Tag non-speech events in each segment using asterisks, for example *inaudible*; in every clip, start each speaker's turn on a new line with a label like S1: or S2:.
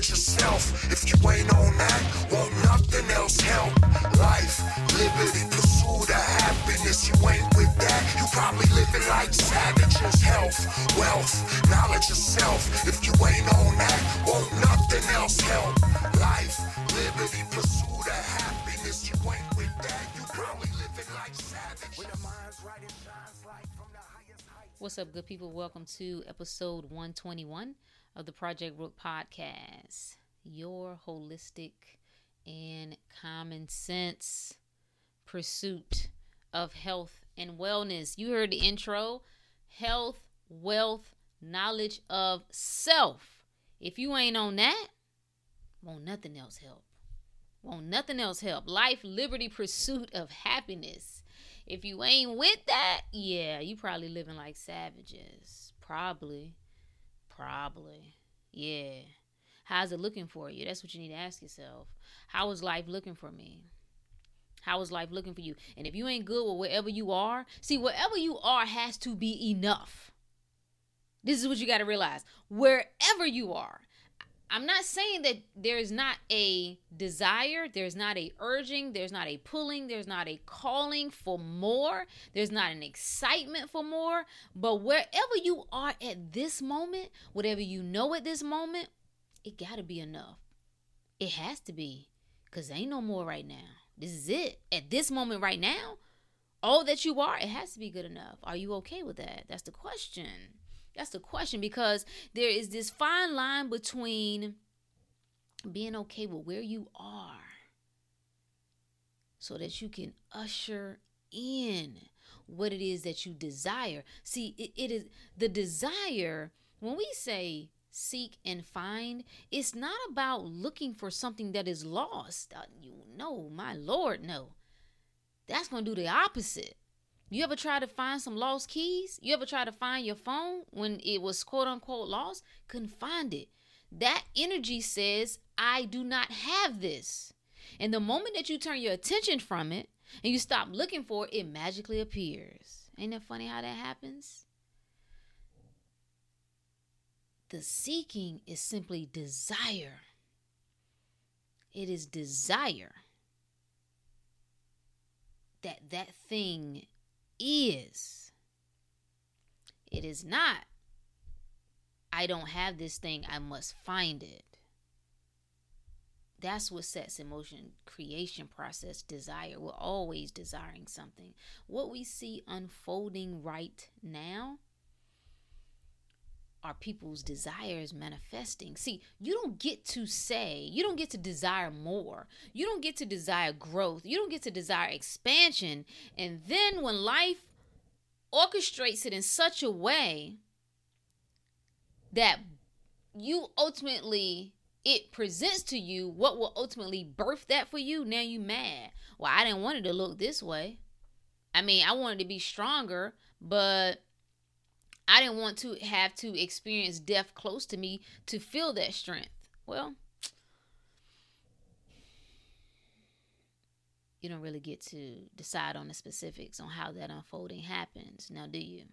S1: knowledge yourself. If you ain't on that, won't nothing else help. Life, liberty, pursuit of happiness. You ain't with that, you probably living like savages. Health, wealth, knowledge yourself. If you ain't on that, won't nothing else help. Life, liberty, pursuit of happiness. You ain't with that, you probably living like savages.
S2: What's up, good people? Welcome to episode 121 of the Project Rook Podcast. Your holistic and common sense pursuit of health and wellness. You heard the intro health, wealth, knowledge of self. If you ain't on that, won't nothing else help. Won't nothing else help. Life, liberty, pursuit of happiness. If you ain't with that, yeah, you probably living like savages. Probably. Probably. Yeah. How's it looking for you? That's what you need to ask yourself. How is life looking for me? How is life looking for you? And if you ain't good with wherever you are, see, wherever you are has to be enough. This is what you got to realize. Wherever you are, I'm not saying that there's not a desire, there's not a urging, there's not a pulling, there's not a calling for more, there's not an excitement for more. But wherever you are at this moment, whatever you know at this moment, it got to be enough. It has to be because ain't no more right now. This is it. At this moment right now, all that you are, it has to be good enough. Are you okay with that? That's the question. That's the question because there is this fine line between being okay with where you are so that you can usher in what it is that you desire. See, it, it is the desire, when we say seek and find, it's not about looking for something that is lost. Uh, you know, my Lord, no. That's going to do the opposite. You ever try to find some lost keys? You ever try to find your phone when it was quote unquote lost? Couldn't find it. That energy says, I do not have this. And the moment that you turn your attention from it and you stop looking for it, it magically appears. Ain't that funny how that happens? The seeking is simply desire. It is desire that that thing is. It is not, I don't have this thing, I must find it. That's what sets emotion creation process desire. We're always desiring something. What we see unfolding right now are people's desires manifesting. See, you don't get to say, you don't get to desire more. You don't get to desire growth. You don't get to desire expansion. And then when life orchestrates it in such a way that you ultimately it presents to you what will ultimately birth that for you, now you mad. Well, I didn't want it to look this way. I mean, I wanted to be stronger, but I didn't want to have to experience death close to me to feel that strength. Well, you don't really get to decide on the specifics on how that unfolding happens. Now, do you?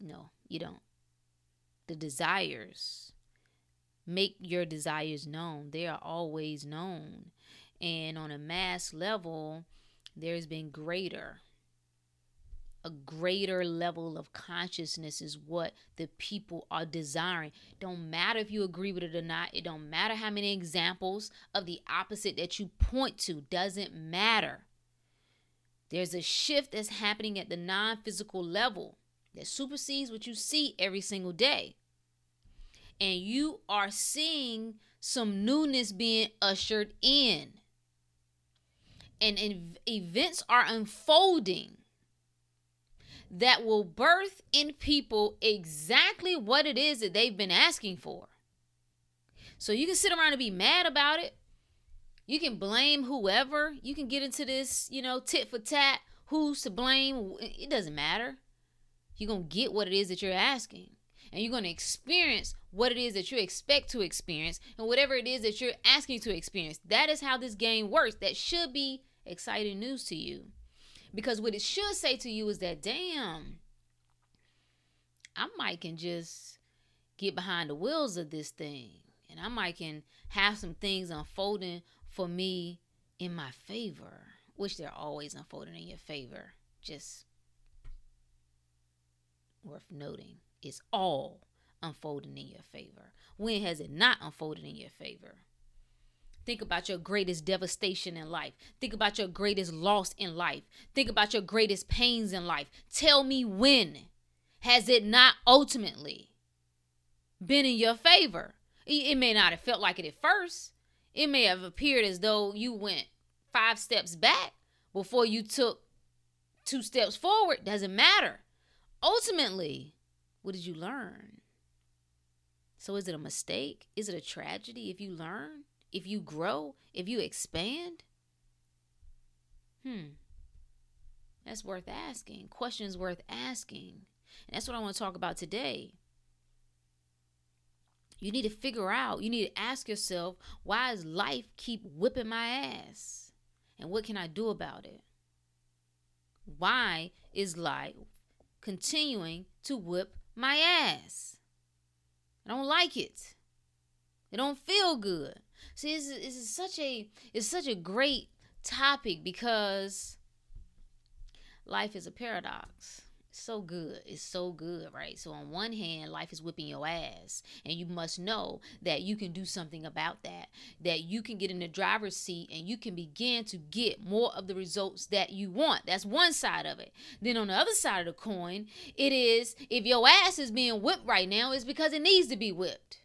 S2: No, you don't. The desires, make your desires known. They are always known. And on a mass level, there's been greater a greater level of consciousness is what the people are desiring. Don't matter if you agree with it or not. It don't matter how many examples of the opposite that you point to. Doesn't matter. There's a shift that's happening at the non-physical level that supersedes what you see every single day. And you are seeing some newness being ushered in. And, and events are unfolding that will birth in people exactly what it is that they've been asking for. So you can sit around and be mad about it. You can blame whoever. You can get into this, you know, tit for tat. Who's to blame? It doesn't matter. You're going to get what it is that you're asking. And you're going to experience what it is that you expect to experience and whatever it is that you're asking to experience. That is how this game works. That should be exciting news to you. Because what it should say to you is that, damn, I might can just get behind the wheels of this thing and I might can have some things unfolding for me in my favor, which they're always unfolding in your favor. Just worth noting. It's all unfolding in your favor. When has it not unfolded in your favor? Think about your greatest devastation in life. Think about your greatest loss in life. Think about your greatest pains in life. Tell me when has it not ultimately been in your favor? It may not have felt like it at first. It may have appeared as though you went five steps back before you took two steps forward. Doesn't matter. Ultimately, what did you learn? So is it a mistake? Is it a tragedy if you learn? If you grow? If you expand? Hmm. That's worth asking. Questions worth asking. And that's what I want to talk about today. You need to figure out, you need to ask yourself, why does life keep whipping my ass? And what can I do about it? Why is life continuing to whip my ass? I don't like it. It don't feel good. See, this is, this is such a it's such a great topic because life is a paradox so good. It's so good, right? So, on one hand, life is whipping your ass, and you must know that you can do something about that, that you can get in the driver's seat and you can begin to get more of the results that you want. That's one side of it. Then, on the other side of the coin, it is if your ass is being whipped right now, it's because it needs to be whipped.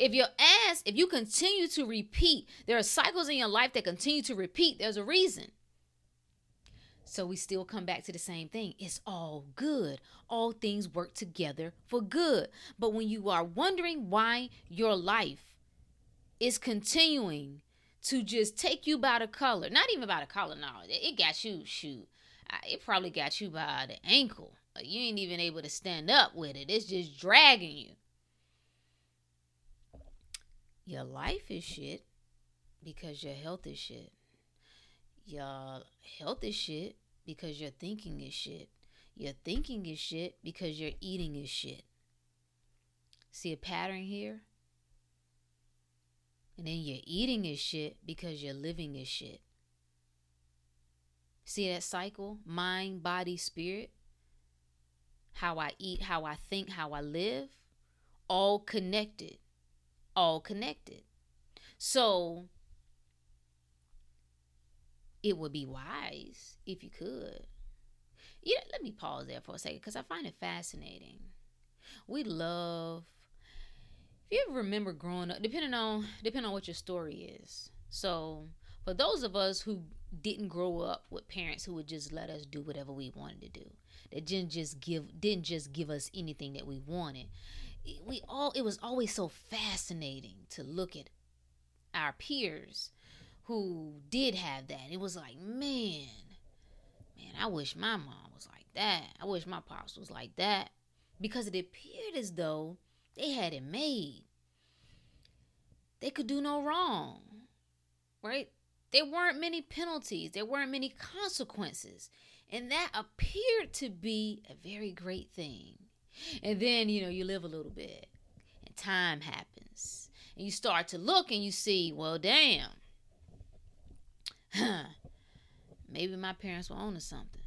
S2: If your ass, if you continue to repeat, there are cycles in your life that continue to repeat, there's a reason. So we still come back to the same thing. It's all good. All things work together for good. But when you are wondering why your life is continuing to just take you by the collar, not even by the collar, no, it got you, shoot, it probably got you by the ankle. You ain't even able to stand up with it. It's just dragging you. Your life is shit because your health is shit. Your health is shit because your thinking is shit. Your thinking is shit because your eating is shit. See a pattern here? And then your eating is shit because your living is shit. See that cycle? Mind, body, spirit. How I eat, how I think, how I live. All connected. All connected. So, it would be wise if you could. Yeah, let me pause there for a second because I find it fascinating. We love. If you ever remember growing up, depending on depending on what your story is. So for those of us who didn't grow up with parents who would just let us do whatever we wanted to do, that didn't just give didn't just give us anything that we wanted. We all it was always so fascinating to look at our peers who did have that. It was like, man, man, I wish my mom was like that. I wish my pops was like that. Because it appeared as though they had it made. They could do no wrong. Right? There weren't many penalties, there weren't many consequences. And that appeared to be a very great thing. And then, you know, you live a little bit and time happens. And you start to look and you see, well, damn, maybe my parents were on to something.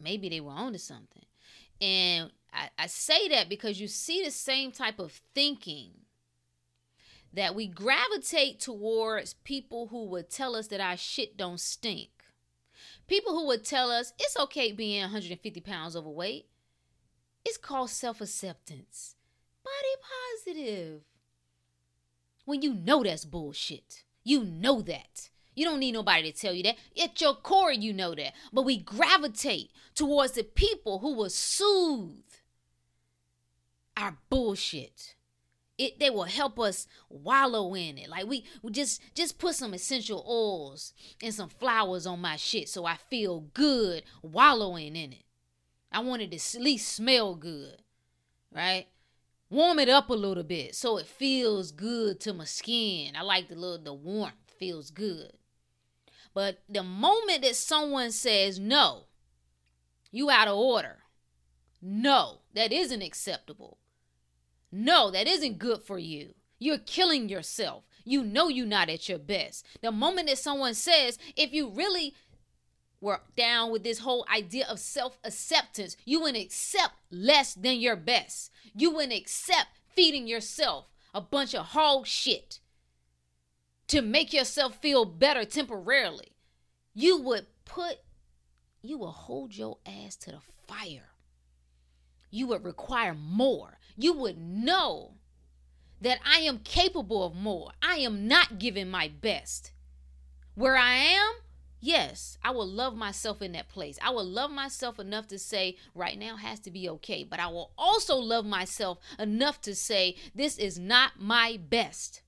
S2: Maybe they were on to something. And I, I say that because you see the same type of thinking that we gravitate towards people who would tell us that our shit don't stink. People who would tell us it's okay being 150 pounds overweight. It's called self acceptance. Body positive. When you know that's bullshit. You know that. You don't need nobody to tell you that. At your core, you know that. But we gravitate towards the people who will soothe our bullshit. It they will help us wallow in it. Like we, we just just put some essential oils and some flowers on my shit so I feel good wallowing in it. I want it to at least smell good. Right? Warm it up a little bit so it feels good to my skin. I like the little the warmth feels good. But the moment that someone says, no, you out of order, no, that isn't acceptable. No, that isn't good for you. You're killing yourself. You know you're not at your best. The moment that someone says, if you really were down with this whole idea of self acceptance, you wouldn't accept less than your best. You wouldn't accept feeding yourself a bunch of hog shit to make yourself feel better temporarily. You would put, you would hold your ass to the fire. You would require more. You would know that I am capable of more. I am not giving my best. Where I am, yes, I will love myself in that place. I will love myself enough to say, right now has to be okay. But I will also love myself enough to say, this is not my best.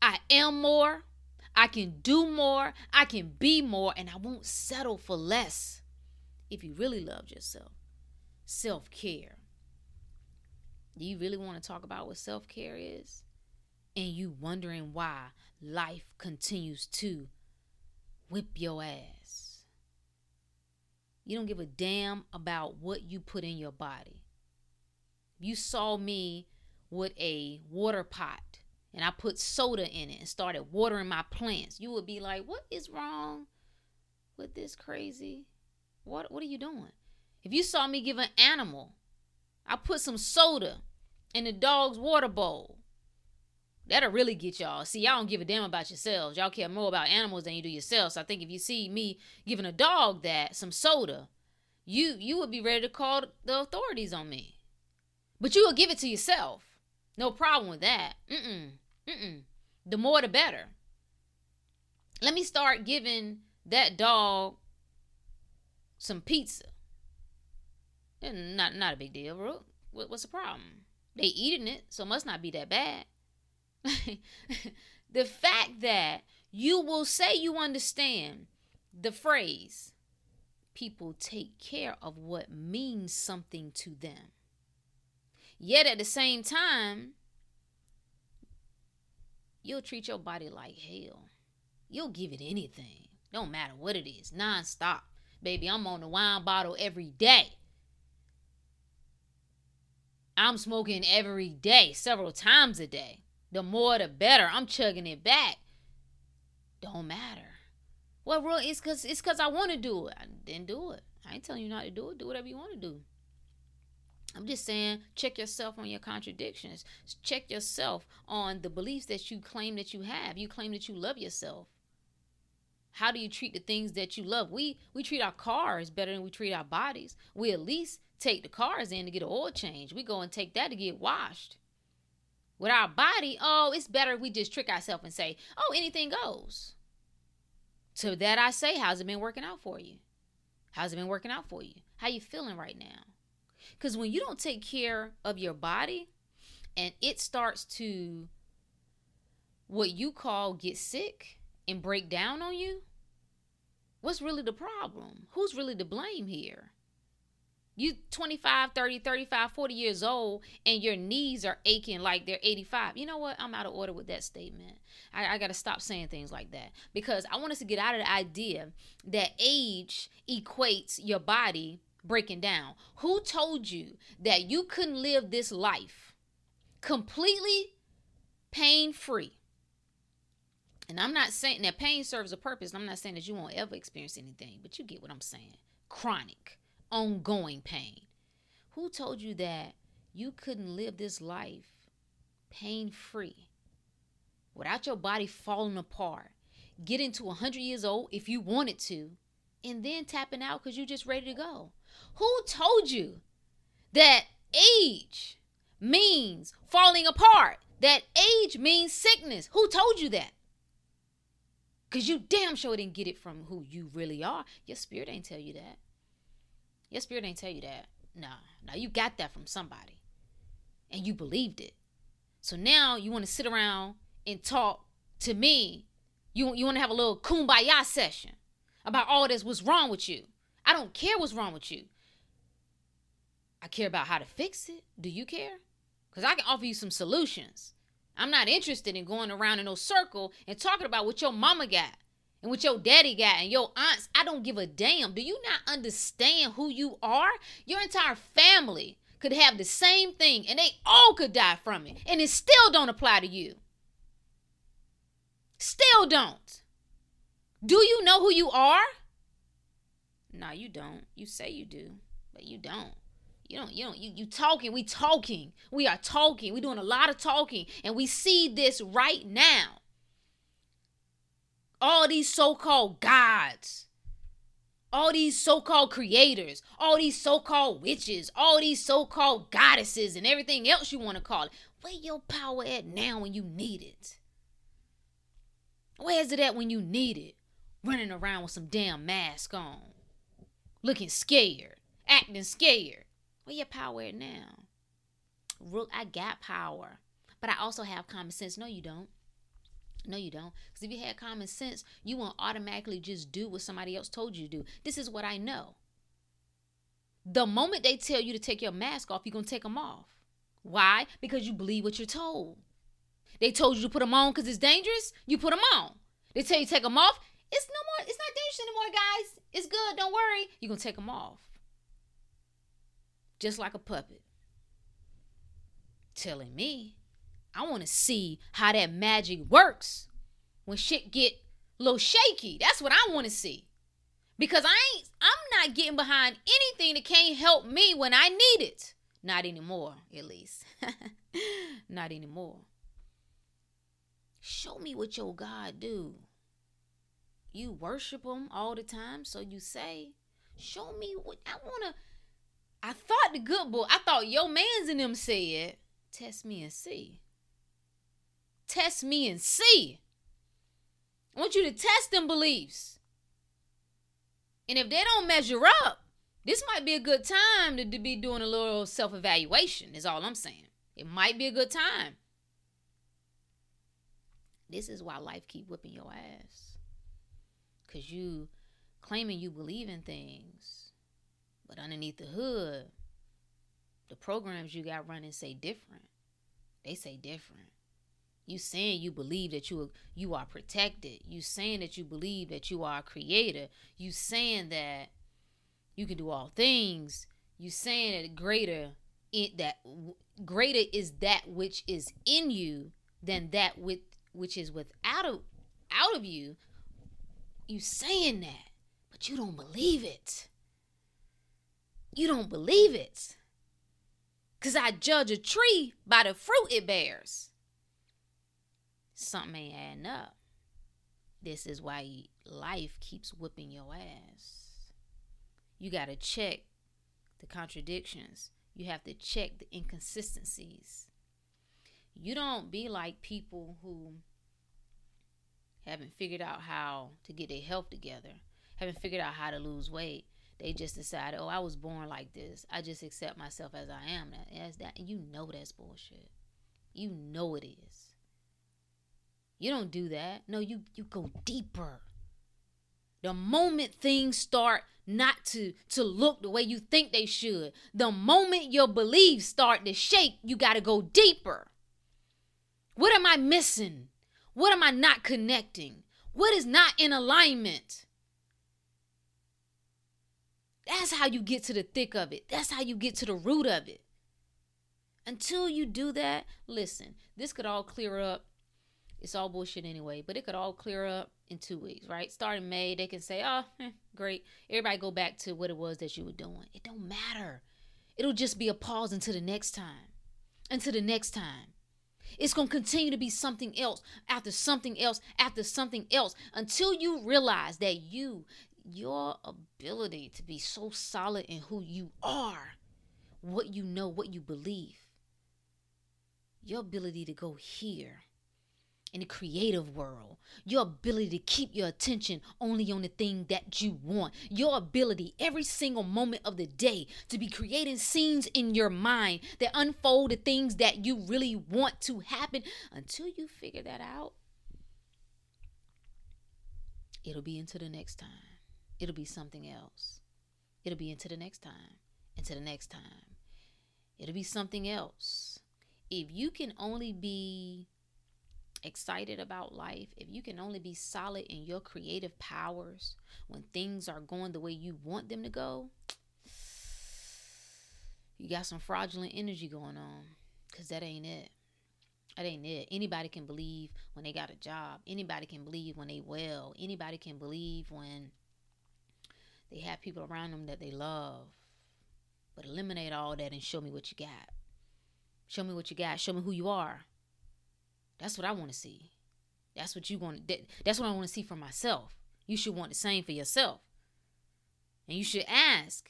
S2: I am more. I can do more. I can be more. And I won't settle for less if you really love yourself. Self care. Do you really want to talk about what self care is? And you wondering why life continues to whip your ass. You don't give a damn about what you put in your body. You saw me with a water pot and I put soda in it and started watering my plants. You would be like, "What is wrong with this crazy? What what are you doing?" If you saw me give an animal I put some soda in the dog's water bowl. That'll really get y'all. See, y'all don't give a damn about yourselves. Y'all care more about animals than you do yourselves. So I think if you see me giving a dog that some soda, you you would be ready to call the authorities on me. But you will give it to yourself. No problem with that. Mm-mm. Mm-mm. The more the better. Let me start giving that dog some pizza. Not not a big deal, bro. What, what's the problem? They eating it, so it must not be that bad. *laughs* the fact that you will say you understand the phrase, people take care of what means something to them. Yet at the same time, you'll treat your body like hell. You'll give it anything. Don't matter what it is, nonstop. Baby, I'm on the wine bottle every day. I'm smoking every day, several times a day. The more the better. I'm chugging it back. Don't matter. Well, real it's cause it's cause I want to do it. I didn't do it. I ain't telling you not to do it. Do whatever you want to do. I'm just saying, check yourself on your contradictions. Check yourself on the beliefs that you claim that you have. You claim that you love yourself. How do you treat the things that you love? We we treat our cars better than we treat our bodies. We at least take the cars in to get an oil change. We go and take that to get washed. With our body, oh, it's better we just trick ourselves and say, oh, anything goes. To that I say, how's it been working out for you? How's it been working out for you? How you feeling right now? Because when you don't take care of your body and it starts to what you call get sick and break down on you, what's really the problem? Who's really to blame here? You 25 30 35 40 years old and your knees are aching like they're 85 you know what? I'm out of order with that statement. I, I gotta stop saying things like that. Because i want us to get out of the idea that age equates your body breaking down. Who told you that you couldn't live this life completely pain free and i'm not saying that pain serves a purpose i'm not saying that you won't ever experience anything but you get what i'm saying. Chronic ongoing pain. Who told you that you couldn't live this life pain free without your body falling apart, getting to 100 years old if you wanted to, and then tapping out because you're just ready to go? Who told you that age means falling apart? That age means sickness? Who told you that? Because you damn sure didn't get it from who you really are. Your spirit ain't tell you that. Your spirit ain't tell you that. Nah, no, you got that from somebody. And you believed it. So now you want to sit around and talk to me. You, you want to have a little kumbaya session about all this, what's wrong with you. I don't care what's wrong with you. I care about how to fix it. Do you care? Because I can offer you some solutions. I'm not interested in going around in no circle and talking about what your mama got and what your daddy got and your aunts, I don't give a damn. Do you not understand who you are? Your entire family could have the same thing and they all could die from it and it still don't apply to you. Still don't. Do you know who you are? No, you don't. You say you do, but you don't. You don't, you don't, you, you talking, we talking. We are talking. we doing a lot of talking. And we see this right now. All these so-called gods, all these so-called creators, all these so-called witches, all these so-called goddesses, and everything else you want to call it. Where your power at now when you need it? Where's it at when you need it? Running around with some damn mask on. Looking scared. Acting scared. Where your power at now? Rook, I got power. But I also have common sense. No, you don't. No, you don't. Because if you had common sense, you won't automatically just do what somebody else told you to do. This is what I know. The moment they tell you to take your mask off, you're going to take them off. Why? Because you believe what you're told. They told you to put them on because it's dangerous. You put them on. They tell you to take them off. It's no more. It's not dangerous anymore, guys. It's good. Don't worry. You're gonna take them off, just like a puppet. Telling me, I want to see how that magic works when shit get a little shaky. That's what I want to see. Because I ain't. I'm not getting behind anything that can't help me when I need it. Not anymore, at least. *laughs* not anymore. Show me what your God do. You worship him all the time, so you say, Show me what I wanna. I thought the good boy, I thought your man's in them said, Test me and see. Test me and see. I want you to test them beliefs. And if they don't measure up, this might be a good time to, to be doing a little self evaluation, is all I'm saying. It might be a good time. This is why life keep whipping your ass. Cause you claiming you believe in things, but underneath the hood, the programs you got running say different. They say different. You saying you believe that you you are protected. You saying that you believe that you are a creator. You saying that you can do all things. You saying that greater it that greater is that which is in you than that with which is without of, out of you, you saying that, but you don't believe it. You don't believe it. Because I judge a tree by the fruit it bears. Something ain't adding up. This is why life keeps whipping your ass. You got to check the contradictions. You have to check the inconsistencies. You don't be like people who haven't figured out how to get their health together, haven't figured out how to lose weight. They just decided, oh, I was born like this. I just accept myself as I am. As that, and you know that's bullshit. You know it is. You don't do that. No, you you go deeper. The moment things start not to to look the way you think they should, the moment your beliefs start to shake, you got to go deeper. What am I missing? What am I not connecting? What is not in alignment? That's how you get to the thick of it. That's how you get to the root of it. Until you do that, listen, this could all clear up. It's all bullshit anyway, but it could all clear up in two weeks, right? Starting May, they can say, oh, eh, great. Everybody go back to what it was that you were doing. It don't matter. It'll just be a pause until the next time. Until the next time. It's going to continue to be something else after something else after something else until you realize that you, your ability to be so solid in who you are, what you know, what you believe, your ability to go here in the creative world, your ability to keep your attention only on the thing that you want, your ability every single moment of the day to be creating scenes in your mind that unfold the things that you really want to happen until you figure that out. It'll be into the next time. It'll be something else. It'll be into the next time, into the next time. It'll be something else. If you can only be excited about life, if you can only be solid in your creative powers when things are going the way you want them to go, you got some fraudulent energy going on because that ain't it. That ain't it. Anybody can believe when they got a job. Anybody can believe when they well. Anybody can believe when they have people around them that they love. But eliminate all that and show me what you got. Show me what you got. Show me who you are. That's what I want to see. That's what you want. That, that's what I want to see for myself. You should want the same for yourself. And you should ask.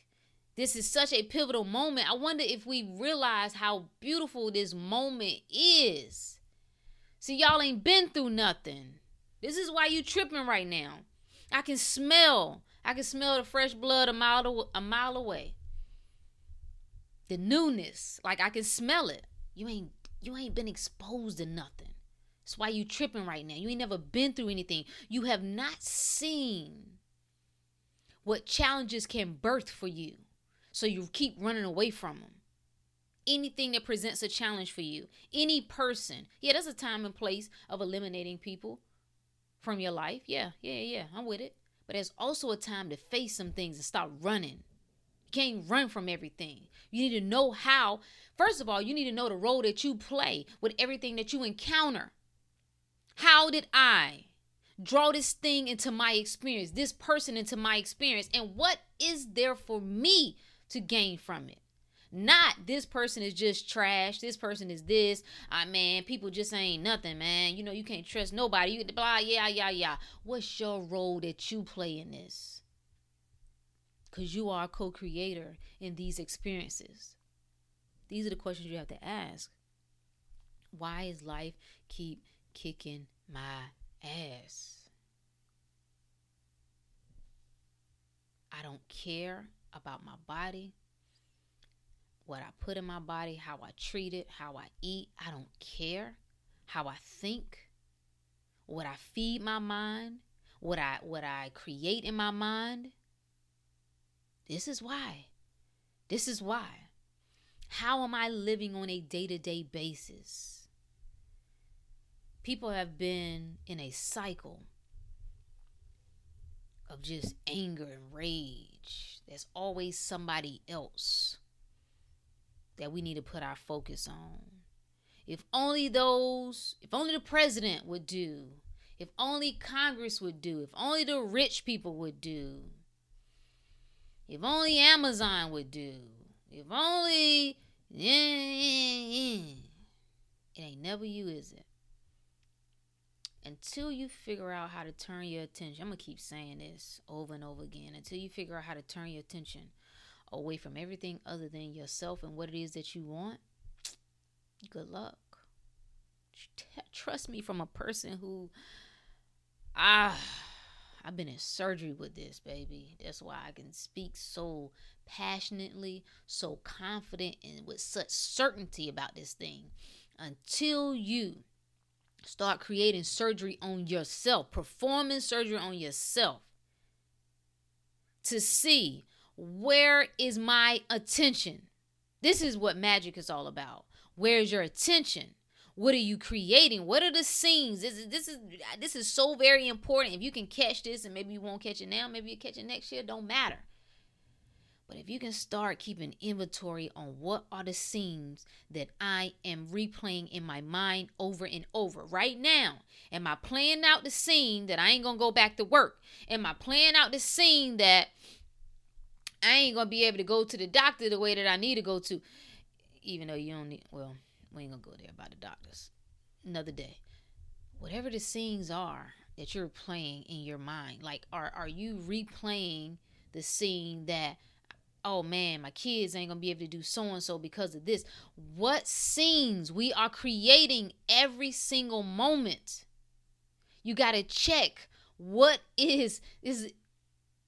S2: This is such a pivotal moment. I wonder if we realize how beautiful this moment is. See, y'all ain't been through nothing. This is why you tripping right now. I can smell. I can smell the fresh blood a mile a mile away. The newness, like I can smell it. You ain't you ain't been exposed to nothing. That's why you tripping right now. You ain't never been through anything. You have not seen what challenges can birth for you. So you keep running away from them. Anything that presents a challenge for you, any person. Yeah, there's a time and place of eliminating people from your life. Yeah, yeah, yeah. I'm with it. But there's also a time to face some things and stop running. You can't run from everything. You need to know how. First of all, you need to know the role that you play with everything that you encounter. How did I draw this thing into my experience, this person into my experience, and what is there for me to gain from it? Not this person is just trash. This person is this. Ah, man, people just ain't nothing, man. You know, you can't trust nobody. You blah, yeah, yeah, yeah. What's your role that you play in this? Because you are a co creator in these experiences. These are the questions you have to ask. Why is life keep kicking my ass. I don't care about my body, what I put in my body, how I treat it, how I eat. I don't care how I think, what I feed my mind, what I what I create in my mind. This is why. This is why. How am I living on a day-to-day basis? People have been in a cycle of just anger and rage. There's always somebody else that we need to put our focus on. If only those, if only the president would do, if only Congress would do, if only the rich people would do, if only Amazon would do, if only. It ain't never you, is it? Until you figure out how to turn your attention, I'm going to keep saying this over and over again until you figure out how to turn your attention away from everything other than yourself and what it is that you want, *tsk* good luck. Trust me from a person who ah *sighs* I've been in surgery with this baby. That's why I can speak so passionately, so confident and with such certainty about this thing. Until you Start creating surgery on yourself, performing surgery on yourself to see where is my attention. This is what magic is all about. Where's your attention? What are you creating? What are the scenes? This is this is this is so very important. If you can catch this, and maybe you won't catch it now, maybe you catch it next year. Don't matter. But if you can start keeping inventory on what are the scenes that I am replaying in my mind over and over right now, am I playing out the scene that I ain't gonna go back to work? Am I playing out the scene that I ain't gonna be able to go to the doctor the way that I need to go to? Even though you don't need, well, we ain't gonna go there about the doctors. Another day. Whatever the scenes are that you're playing in your mind, like are are you replaying the scene that oh man, my kids ain't gonna be able to do so and so because of this. What scenes we are creating every single moment. You gotta check what is is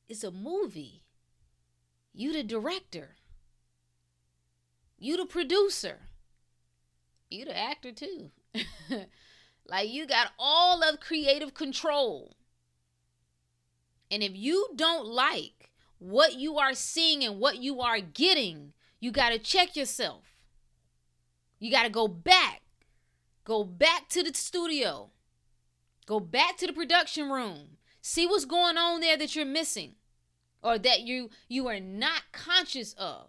S2: it's a movie. You the director. You the producer. You the actor too. *laughs* like you got all of creative control. And if you don't like what you are seeing and what you are getting, you got to check yourself. You got to go back. Go back to the studio. Go back to the production room. See what's going on there that you're missing or that you you are not conscious of.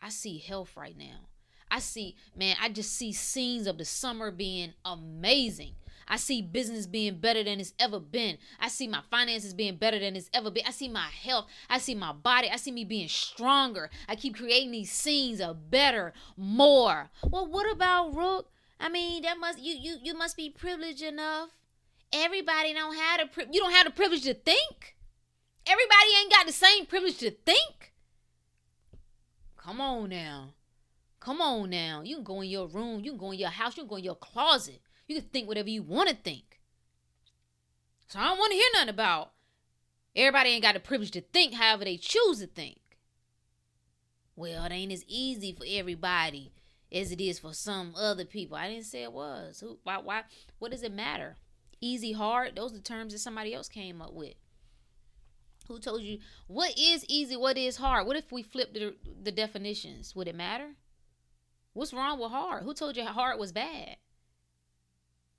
S2: I see health right now. I see, man, I just see scenes of the summer being amazing. I see business being better than it's ever been. I see my finances being better than it's ever been. I see my health. I see my body. I see me being stronger. I keep creating these scenes of better, more. Well, what about Rook? I mean, that must you you you must be privileged enough. Everybody don't have the pri- you don't have the privilege to think. Everybody ain't got the same privilege to think. Come on now. Come on now. You can go in your room, you can go in your house, you can go in your closet. You can think whatever you want to think. So I don't want to hear nothing about everybody ain't got the privilege to think however they choose to think. Well, it ain't as easy for everybody as it is for some other people. I didn't say it was. Who why why what does it matter? Easy, hard, those are terms that somebody else came up with. Who told you what is easy, what is hard? What if we flip the, the definitions? Would it matter? What's wrong with hard? Who told you hard was bad?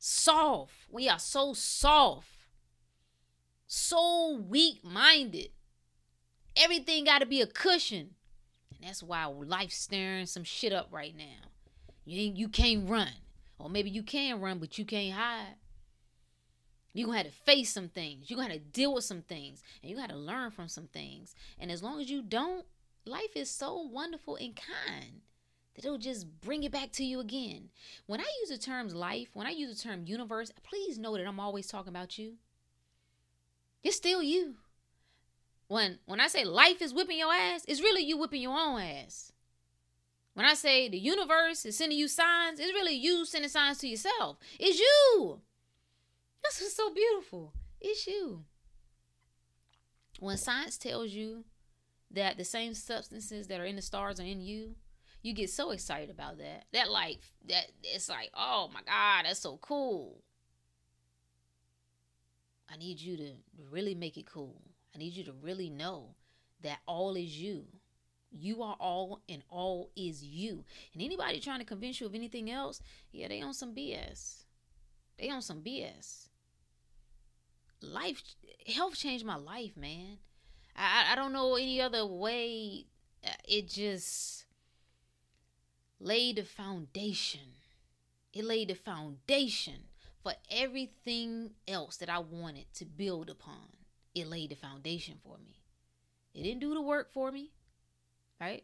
S2: Soft. We are so soft. So weak minded. Everything got to be a cushion. And that's why life's stirring some shit up right now. You, you can't run. Or maybe you can run, but you can't hide. You're going to have to face some things. You're going to have to deal with some things. And you got to learn from some things. And as long as you don't, life is so wonderful and kind that it'll just bring it back to you again. When I use the terms life, when I use the term universe, please know that I'm always talking about you. It's still you. When when I say life is whipping your ass, it's really you whipping your own ass. When I say the universe is sending you signs, it's really you sending signs to yourself. It's you. That's what's so beautiful. It's you. When science tells you that the same substances that are in the stars are in you, you get so excited about that. That like that it's like, oh my God, that's so cool. I need you to really make it cool. I need you to really know that all is you. You are all and all is you. And anybody trying to convince you of anything else, yeah, they on some BS. They on some BS. Life health changed my life, man. I I don't know any other way. Uh, it just laid the foundation. It laid the foundation for everything else that I wanted to build upon. It laid the foundation for me. It didn't do the work for me, right?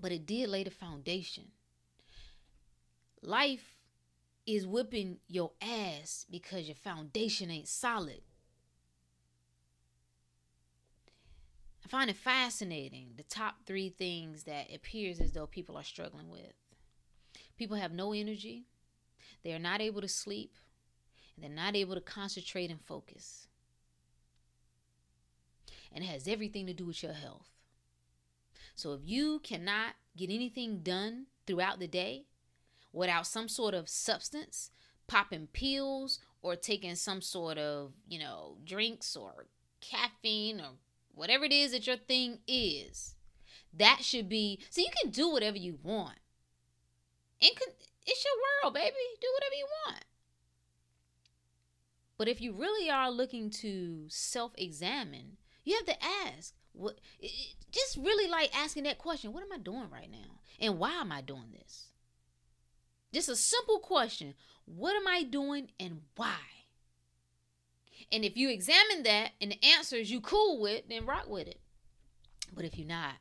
S2: But it did lay the foundation. Life is whipping your ass because your foundation ain't solid. I find it fascinating the top three things that appears as though people are struggling with. People have no energy, they are not able to sleep, and they're not able to concentrate and focus. And it has everything to do with your health. So if you cannot get anything done throughout the day without some sort of substance, popping pills or taking some sort of, you know, drinks or caffeine or whatever it is that your thing is, that should be so you can do whatever you want. And it's your world, baby. Do whatever you want. But if you really are looking to self-examine, you have to ask what just really like asking that question, what am I doing right now? And why am I doing this? Just a simple question. What am I doing and why? And if you examine that and the answers you cool with, then rock with it. But if you're not,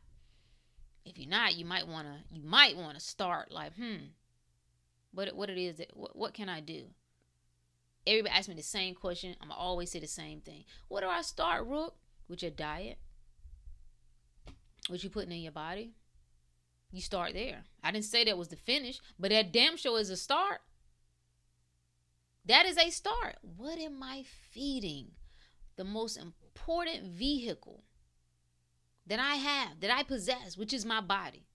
S2: if you're not, you might wanna you might wanna start like, hmm, what what it is that what, what can I do? Everybody asks me the same question. I'm always say the same thing. What do I start, Rook? With your diet. What you putting in your body? You start there. I didn't say that was the finish, but that damn show is a start. That is a start. What am I feeding? The most important vehicle that I have, that I possess, which is my body.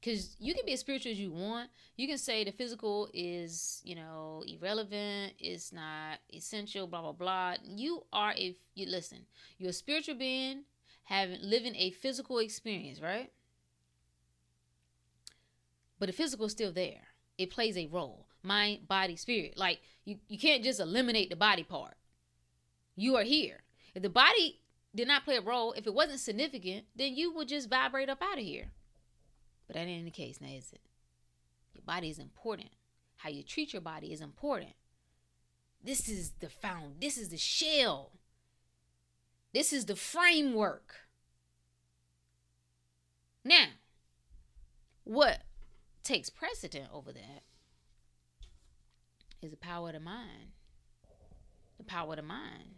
S2: Because you can be as spiritual as you want. You can say the physical is, you know, irrelevant, it's not essential, blah, blah, blah. You are a, you listen, you're a spiritual being having, living a physical experience, right? But the physical is still there. It plays a role mind, body, spirit. Like you, you can't just eliminate the body part. You are here. If the body did not play a role, if it wasn't significant, then you would just vibrate up out of here. But that ain't the case now, is it? Your body is important. How you treat your body is important. This is the found. This is the shell. This is the framework. Now, what takes precedent over that is the power of the mind. The power of the mind.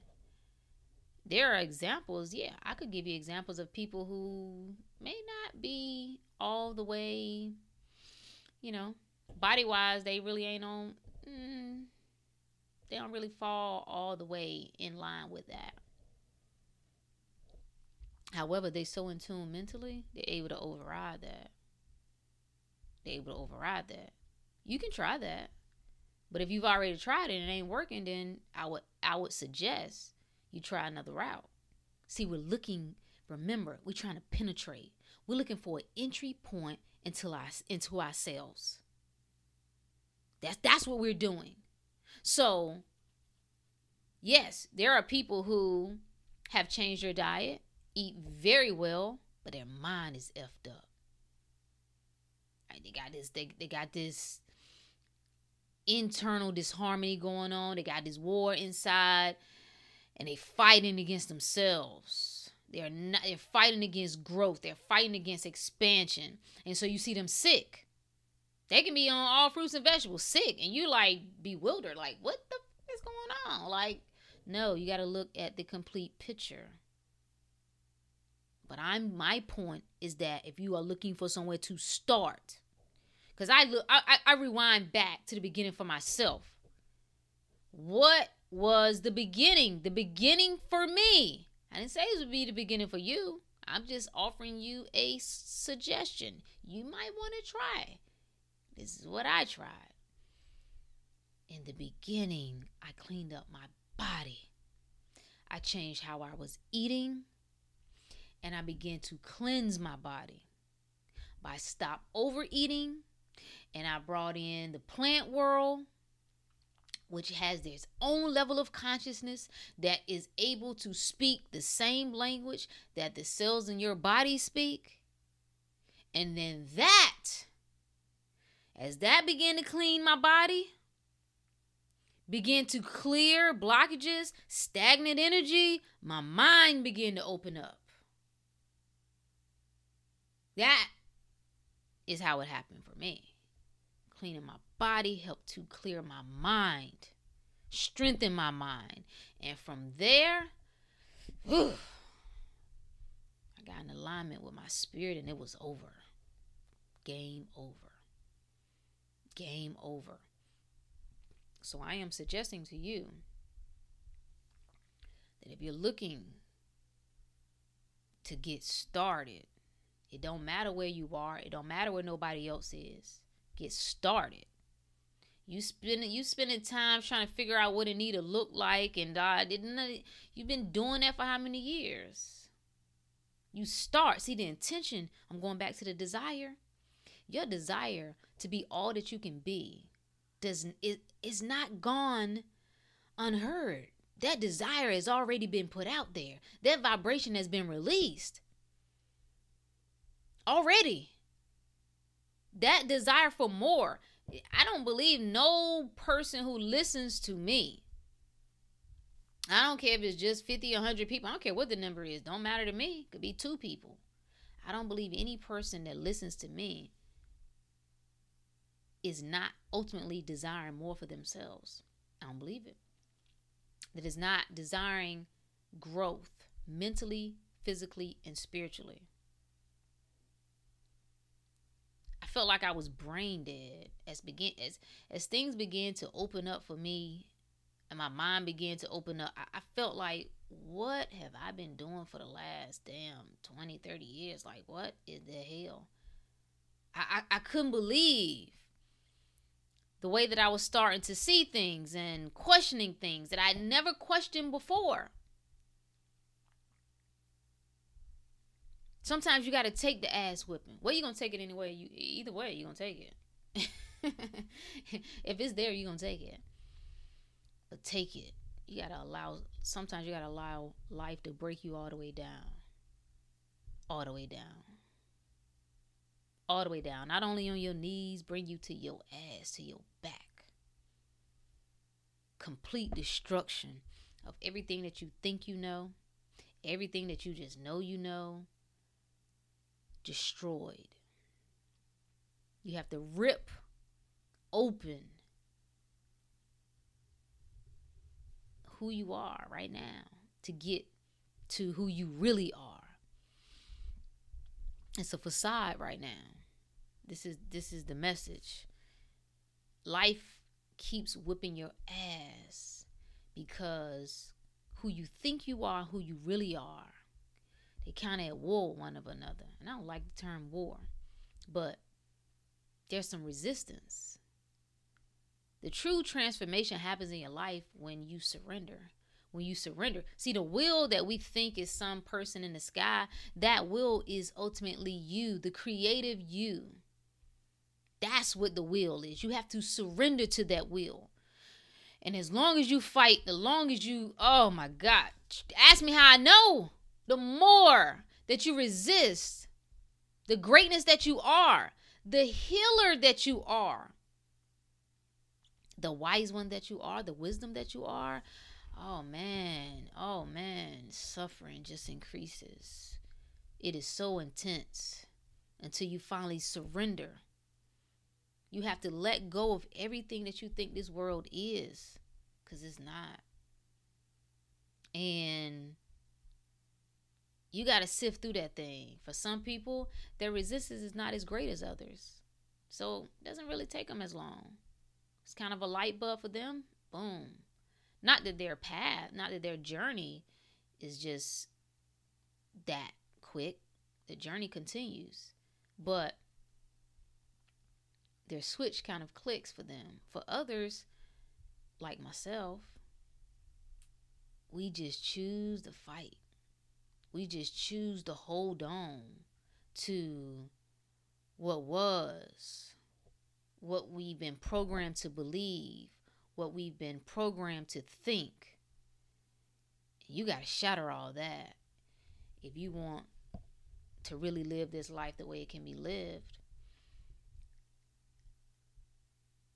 S2: There are examples, yeah, I could give you examples of people who may not be all the way, you know, body wise, they really ain't on, mm, they don't really fall all the way in line with that. However, they so in tune mentally, they're able to override that. They're able to override that. You can try that. But if you've already tried it and it ain't working, then I would I would suggest you try another route. See, we're looking, remember, we're trying to penetrate. We're looking for an entry point into our into ourselves. That's that's what we're doing. So, yes, there are people who have changed their diet, eat very well, but their mind is effed up. Right, they got this, they, they got this internal disharmony going on. They got this war inside, and they fighting against themselves. They're not. They're fighting against growth. They're fighting against expansion, and so you see them sick they can be on all fruits and vegetables, sick, and you like bewildered, like what the f- is going on? Like, no, you got to look at the complete picture. But I'm my point is that if you are looking for somewhere to start, because I look, I, I, rewind back to the beginning for myself. What was the beginning? The beginning for me. I didn't say it would be the beginning for you. I'm just offering you a suggestion. You might want to try. This is what I tried. In the beginning, I cleaned up my body. I changed how I was eating and I began to cleanse my body by stop overeating and I brought in the plant world which has its own level of consciousness that is able to speak the same language that the cells in your body speak. And then that as that began to clean my body, began to clear blockages, stagnant energy, my mind began to open up. That is how it happened for me. Cleaning my body helped to clear my mind, strengthen my mind. And from there, whew, I got in alignment with my spirit and it was over. Game over game over. So I am suggesting to you that if you're looking to get started, it don't matter where you are, it don't matter where nobody else is. Get started. You spending you spending time trying to figure out what it need to look like, and uh, didn't you've been doing that for how many years? You start. See the intention. I'm going back to the desire. Your desire to be all that you can be doesn't it is not gone unheard. That desire has already been put out there. That vibration has been released. Already. That desire for more. I don't believe no person who listens to me. I don't care if it's just 50 or 100 people. I don't care what the number is. Don't matter to me. It could be two people. I don't believe any person that listens to me is not ultimately desiring more for themselves. I don't believe it. That is not desiring growth mentally, physically, and spiritually. I felt like I was brain dead as begin as as things began to open up for me and my mind began to open up. I, I felt like what have I been doing for the last damn 20, 30 years? Like what is the hell? I, I, I couldn't believe the way that I was starting to see things and questioning things that I never questioned before. Sometimes you got to take the ass whipping. Well, you gonna take it anyway. You either way, you gonna take it. *laughs* if it's there, you gonna take it. But take it. you gotta allow sometimes you gotta allow life to break you all the way down all the way down all the way down not only on your knees bring you to your ass to your back complete destruction of everything that you think you know everything that you just know you know destroyed you have to rip open who you are right now to get to who you really are. It's a facade right now. This is this is the message. Life keeps whipping your ass because who you think you are, who you really are, they kind of at war with one of another. And I don't like the term war, but there's some resistance. The true transformation happens in your life when you surrender. When you surrender. See, the will that we think is some person in the sky, that will is ultimately you, the creative you. That's what the will is. You have to surrender to that will. And as long as you fight, the long as you, oh my God, ask me how I know. The more that you resist the greatness that you are, the healer that you are, the wise one that you are, the wisdom that you are, oh man, oh man, suffering just increases. It is so intense until you finally surrender. You have to let go of everything that you think this world is because it's not. And you got to sift through that thing. For some people, their resistance is not as great as others. So it doesn't really take them as long. It's kind of a light bulb for them. Boom. Not that their path, not that their journey is just that quick. The journey continues. But their switch kind of clicks for them. For others, like myself, we just choose to fight we just choose to hold on to what was, what we've been programmed to believe, what we've been programmed to think. You got to shatter all that if you want to really live this life the way it can be lived.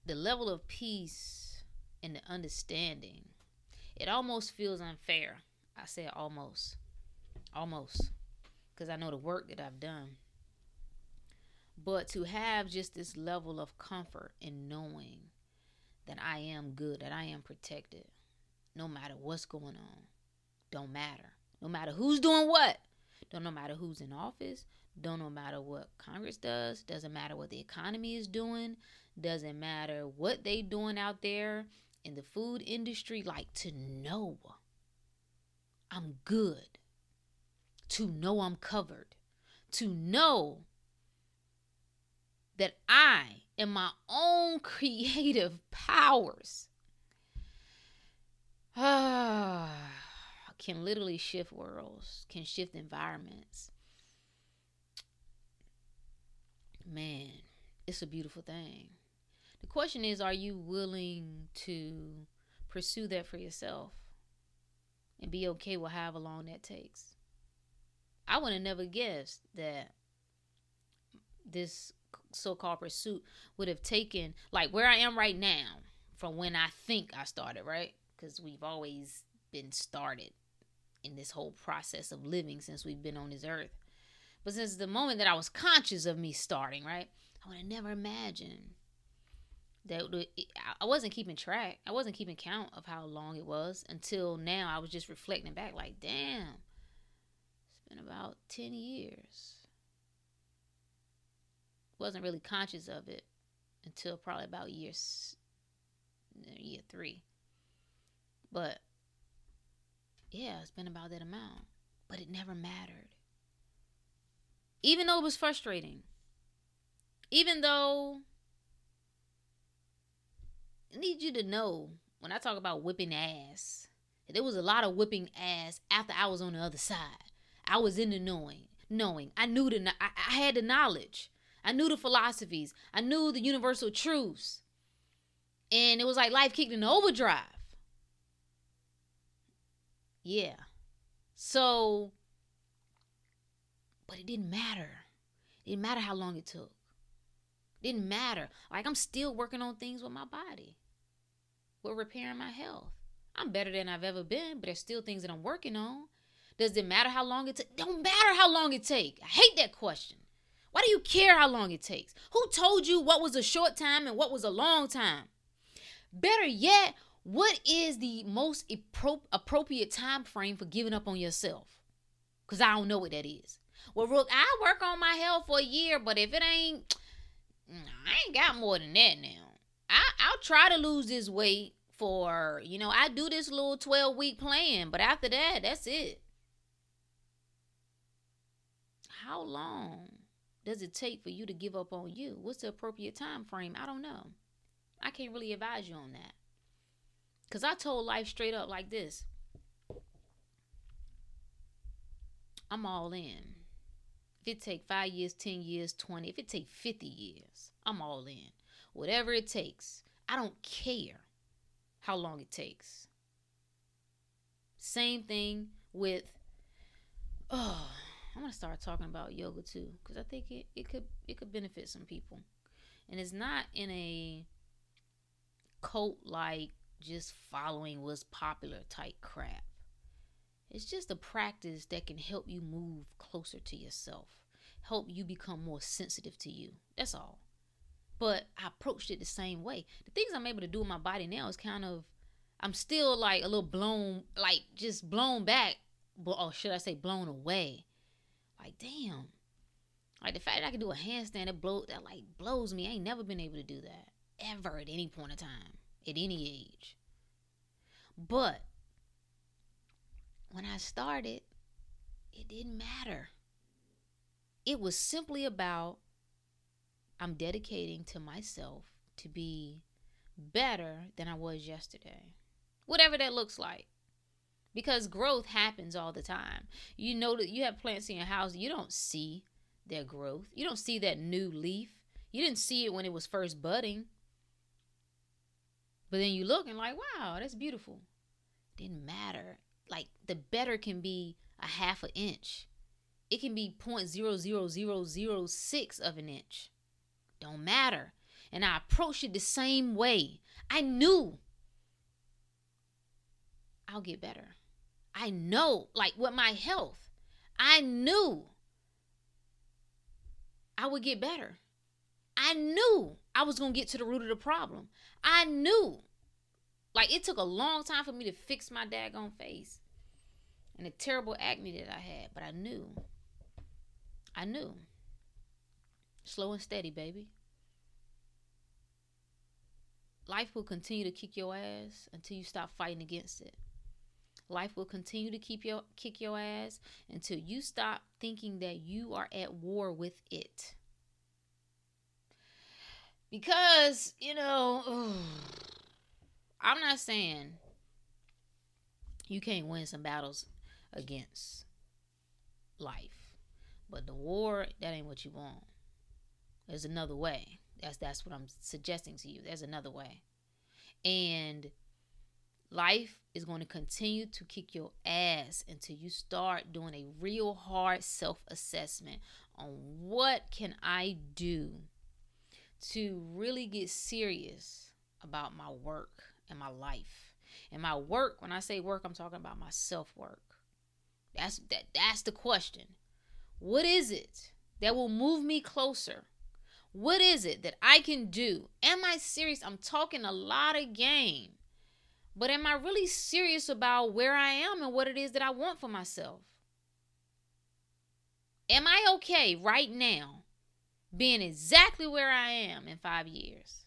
S2: The level of peace and the understanding, it almost feels unfair. I say almost almost. Because I know the work that I've done. But to have just this level of comfort in knowing that I am good, that I am protected, no matter what's going on, don't matter. No matter who's doing what, don't no matter who's in office, don't no matter what Congress does, doesn't matter what the economy is doing, doesn't matter what they doing out there in the food industry, like to know I'm good to know I'm covered, to know that I am my own *laughs* creative powers. *sighs* Can literally shift worlds, can shift environments. Man, it's a beautiful thing. The question is are you willing to pursue that for yourself and be okay with however long that takes? I would have never guessed that this so-called pursuit would have taken like where I am right now from when I think I started, right? Because we've always been started in this whole process of living since we've been on this earth. But since the moment that I was conscious of me starting, right, I would have never imagined that I wasn't keeping track. I wasn't keeping count of how long it was until now. I was just reflecting back, like, damn, been about 10 years. Wasn't really conscious of it until probably about year, year three. But yeah, it's been about that amount. But it never mattered. Even though it was frustrating. Even though I need you to know when I talk about whipping ass, there was a lot of whipping ass after I was on the other side. I was in the knowing, knowing. I knew the, I, I had the knowledge. I knew the philosophies. I knew the universal truths. And it was like life kicked in overdrive. Yeah. So, but it didn't matter. It didn't matter how long it took. It didn't matter. Like I'm still working on things with my body. With repairing my health. I'm better than I've ever been, but there's still things that I'm working on. Does it matter how long it takes? Don't matter how long it takes. I hate that question. Why do you care how long it takes? Who told you what was a short time and what was a long time? Better yet, what is the most appro- appropriate time frame for giving up on yourself? Because I don't know what that is. Well, Rook, I work on my health for a year, but if it ain't, I ain't got more than that now. I, I'll try to lose this weight for, you know, I do this little 12 week plan, but after that, that's it. How long does it take for you to give up on you? What's the appropriate time frame? I don't know. I can't really advise you on that. Because I told life straight up like this I'm all in. If it take five years, 10 years, 20, if it take 50 years, I'm all in. Whatever it takes. I don't care how long it takes. Same thing with, oh, I'm gonna start talking about yoga too, because I think it, it could it could benefit some people. And it's not in a cult like just following what's popular type crap. It's just a practice that can help you move closer to yourself, help you become more sensitive to you. That's all. But I approached it the same way. The things I'm able to do in my body now is kind of, I'm still like a little blown, like just blown back, But or should I say blown away. Like, damn. Like the fact that I can do a handstand that blow that like blows me. I ain't never been able to do that ever at any point in time at any age. But when I started, it didn't matter. It was simply about I'm dedicating to myself to be better than I was yesterday. Whatever that looks like. Because growth happens all the time. You know that you have plants in your house, you don't see their growth. You don't see that new leaf. You didn't see it when it was first budding. But then you look and like, wow, that's beautiful. Didn't matter. Like the better can be a half an inch. It can be 0.00006 of an inch. Don't matter. And I approached it the same way. I knew I'll get better. I know, like with my health, I knew I would get better. I knew I was going to get to the root of the problem. I knew. Like it took a long time for me to fix my daggone face and the terrible acne that I had, but I knew. I knew. Slow and steady, baby. Life will continue to kick your ass until you stop fighting against it. Life will continue to keep your kick your ass until you stop thinking that you are at war with it. Because, you know, ugh, *sighs* I'm not saying you can't win some battles against life. But the war, that ain't what you want. There's another way. That's that's what I'm suggesting to you. There's another way. And life is going to continue to kick your ass until you start doing a real hard self-assessment on what can I do to really get serious about my work and my life. And my work, when I say work, I'm talking about my self-work. That's that that's the question. What is it that will move me closer? What is it that I can do? Am I serious? I'm talking a lot of game. But am I really serious about where I am and what it is that I want for myself? Am I okay right now being exactly where I am in five years?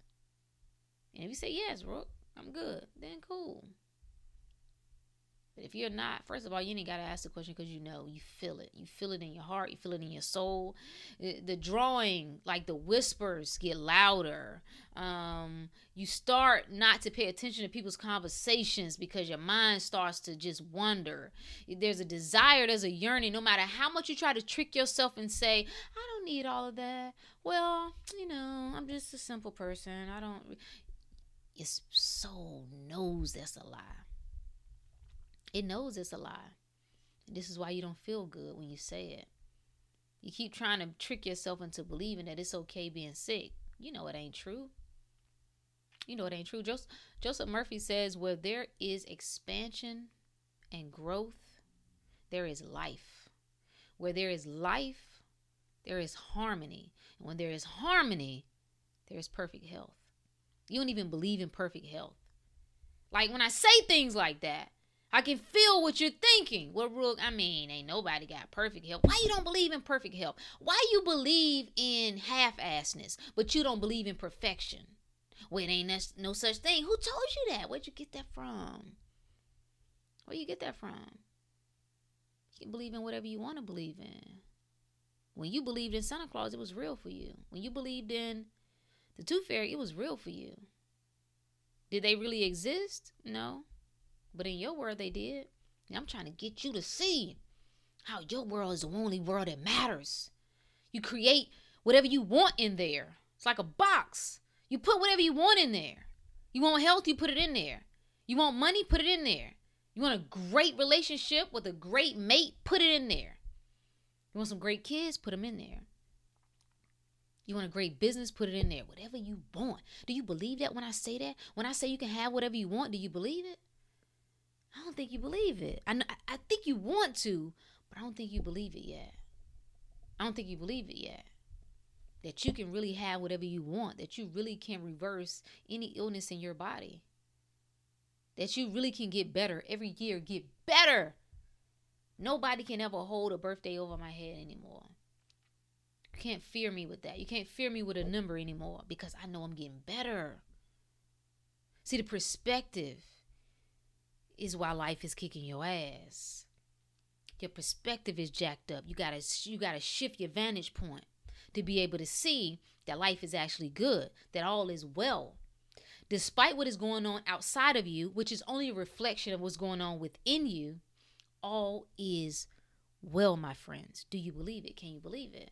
S2: And if you say yes, Rook, I'm good, then cool. But if you're not, first of all, you ain't got to ask the question because you know, you feel it. You feel it in your heart, you feel it in your soul. The drawing, like the whispers, get louder. Um, you start not to pay attention to people's conversations because your mind starts to just wonder. There's a desire, there's a yearning, no matter how much you try to trick yourself and say, I don't need all of that. Well, you know, I'm just a simple person. I don't. Your soul knows that's a lie It knows it's a lie. This is why you don't feel good when you say it. You keep trying to trick yourself into believing that it's okay being sick. You know it ain't true. You know it ain't true. Joseph, Joseph Murphy says, where there is expansion and growth, there is life. Where there is life, there is harmony. And when there is harmony, there is perfect health. You don't even believe in perfect health. Like when I say things like that, I can feel what you're thinking. Well, Rook, I mean, ain't nobody got perfect health. Why you don't believe in perfect health? Why you believe in half-assness, but you don't believe in perfection? Well, it ain't no such thing. Who told you that? Where'd you get that from? Where you get that from? You can believe in whatever you want to believe in. When you believed in Santa Claus, it was real for you. When you believed in the Tooth Fairy, it was real for you. Did they really exist? No. But in your world, they did. And I'm trying to get you to see how your world is the only world that matters. You create whatever you want in there. It's like a box. You put whatever you want in there. You want health, you put it in there. You want money, put it in there. You want a great relationship with a great mate, put it in there. You want some great kids, put them in there. You want a great business, put it in there. Whatever you want. Do you believe that when I say that? When I say you can have whatever you want, do you believe it? I don't think you believe it. I, I think you want to, but I don't think you believe it yet. I don't think you believe it yet. That you can really have whatever you want, that you really can reverse any illness in your body, that you really can get better every year, get better. Nobody can ever hold a birthday over my head anymore. You can't fear me with that. You can't fear me with a number anymore because I know I'm getting better. See, the perspective is why life is kicking your ass. Your perspective is jacked up. You gotta you gotta shift your vantage point to be able to see that life is actually good, that all is well. Despite what is going on outside of you, which is only a reflection of what's going on within you, all is well, my friends. Do you believe it? Can you believe it?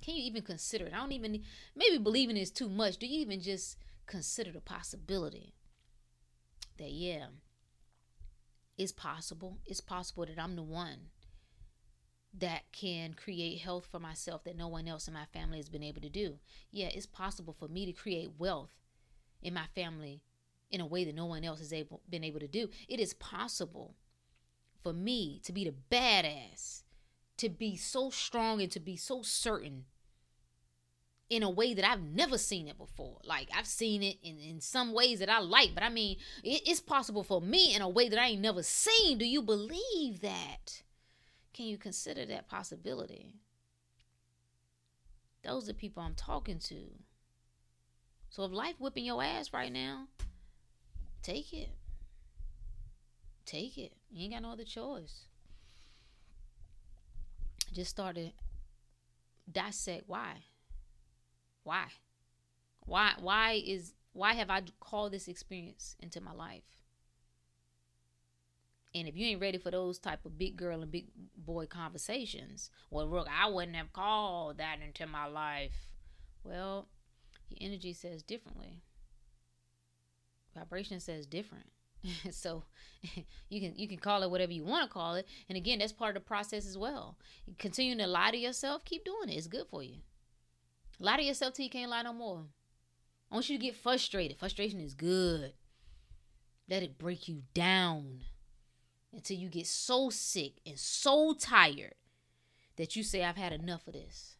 S2: Can you even consider it? I don't even maybe believing is too much. Do you even just consider the possibility that yeah, it's possible. It's possible that I'm the one that can create health for myself that no one else in my family has been able to do. Yeah, it's possible for me to create wealth in my family in a way that no one else has able been able to do. It is possible for me to be the badass, to be so strong and to be so certain in a way that I've never seen it before. Like I've seen it in, in some ways that I like, but I mean, it, it's possible for me in a way that I ain't never seen. Do you believe that? Can you consider that possibility? Those are the people I'm talking to. So if life whipping your ass right now, take it. Take it. You ain't got no other choice. Just start to dissect why why? Why why is why have I called this experience into my life? And if you ain't ready for those type of big girl and big boy conversations, well, look, I wouldn't have called that into my life. Well, your energy says differently. Vibration says different. *laughs* so *laughs* you can you can call it whatever you want to call it. And again, that's part of the process as well. Continuing to lie to yourself, keep doing it. It's good for you. Lie to yourself till you can't lie no more. I want you to get frustrated. Frustration is good. Let it break you down until you get so sick and so tired that you say, I've had enough of this.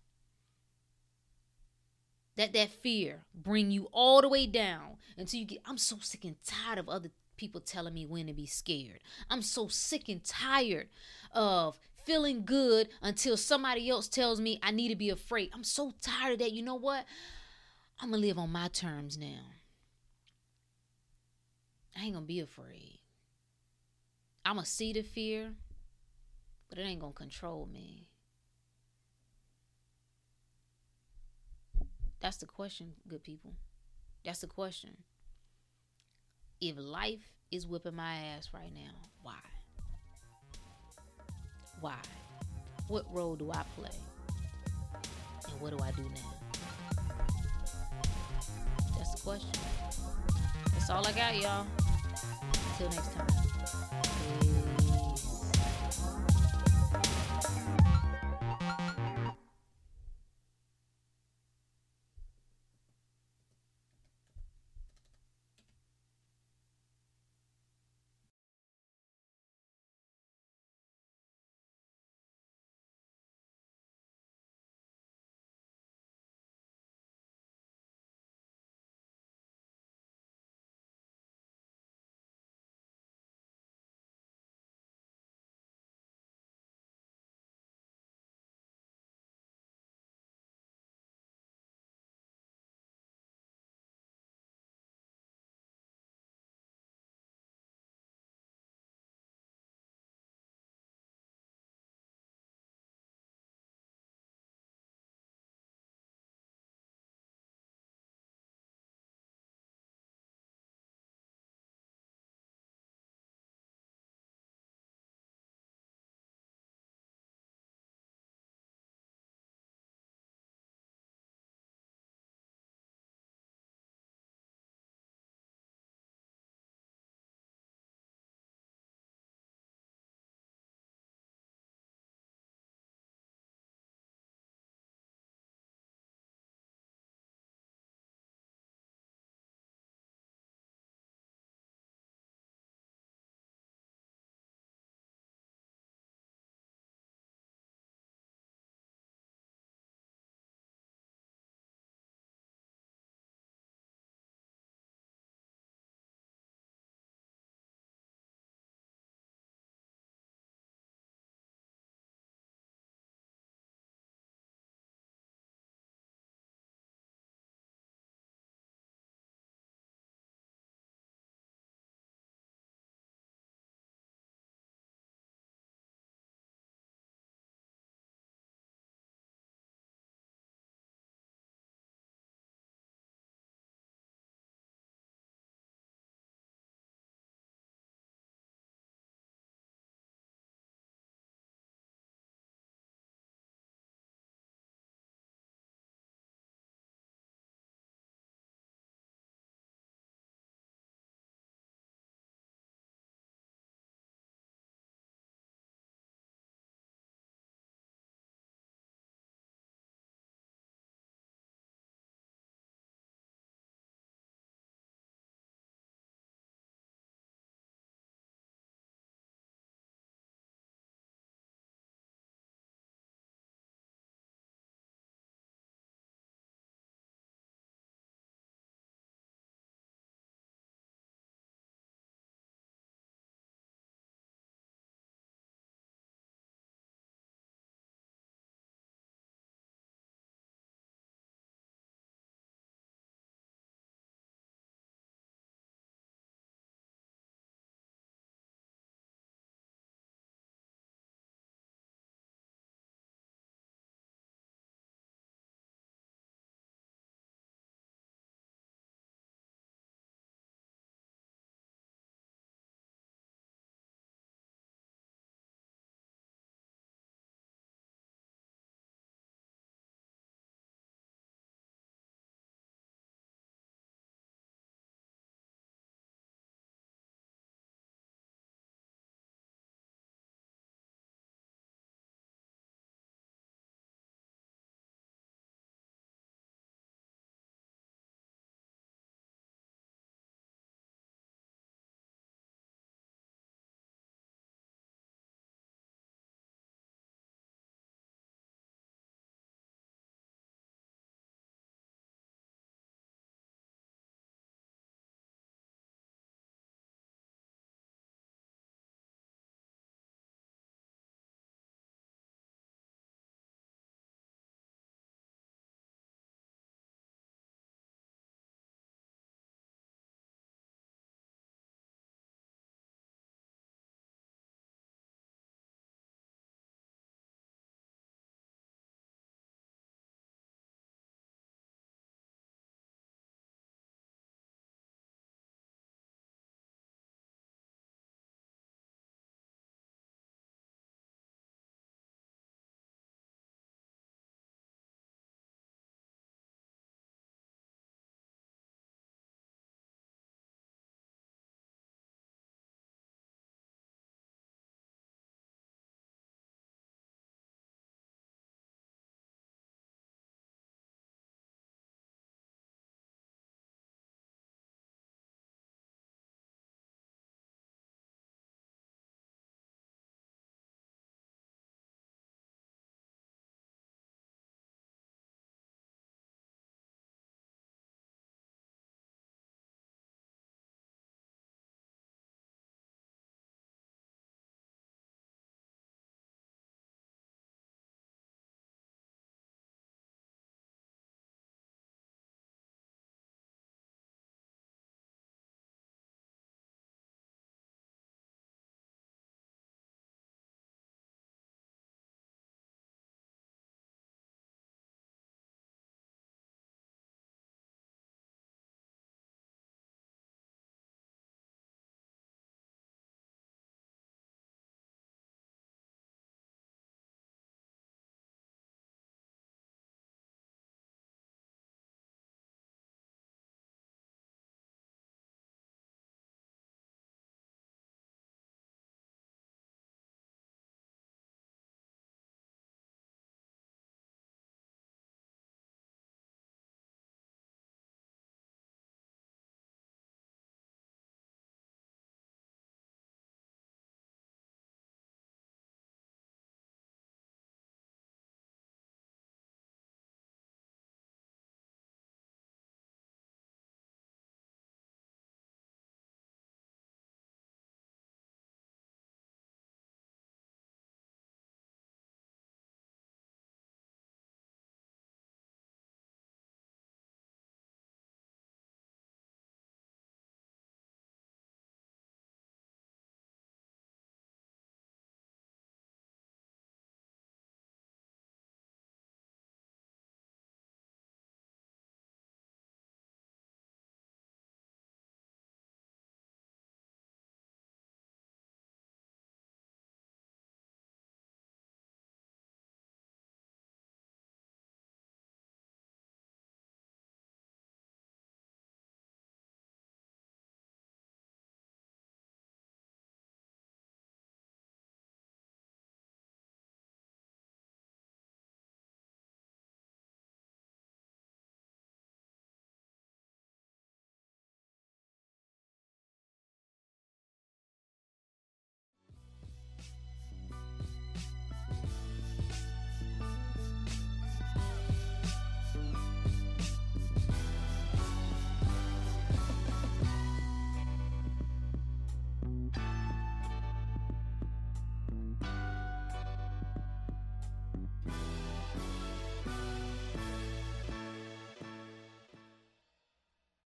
S2: That that fear bring you all the way down until you get, I'm so sick and tired of other people telling me when to be scared. I'm so sick and tired of feeling good until somebody else tells me I need to be afraid. I'm so tired of that. You know what? I'm going to live on my terms now. I ain't going to be afraid. I'm going to see the fear, but it ain't going to control me. That's the question, good people. That's the question. If life is whipping my ass right now, why? Why? What role do I play? And what do I do now? That's the question. That's all I got, y'all. Until next time. Peace.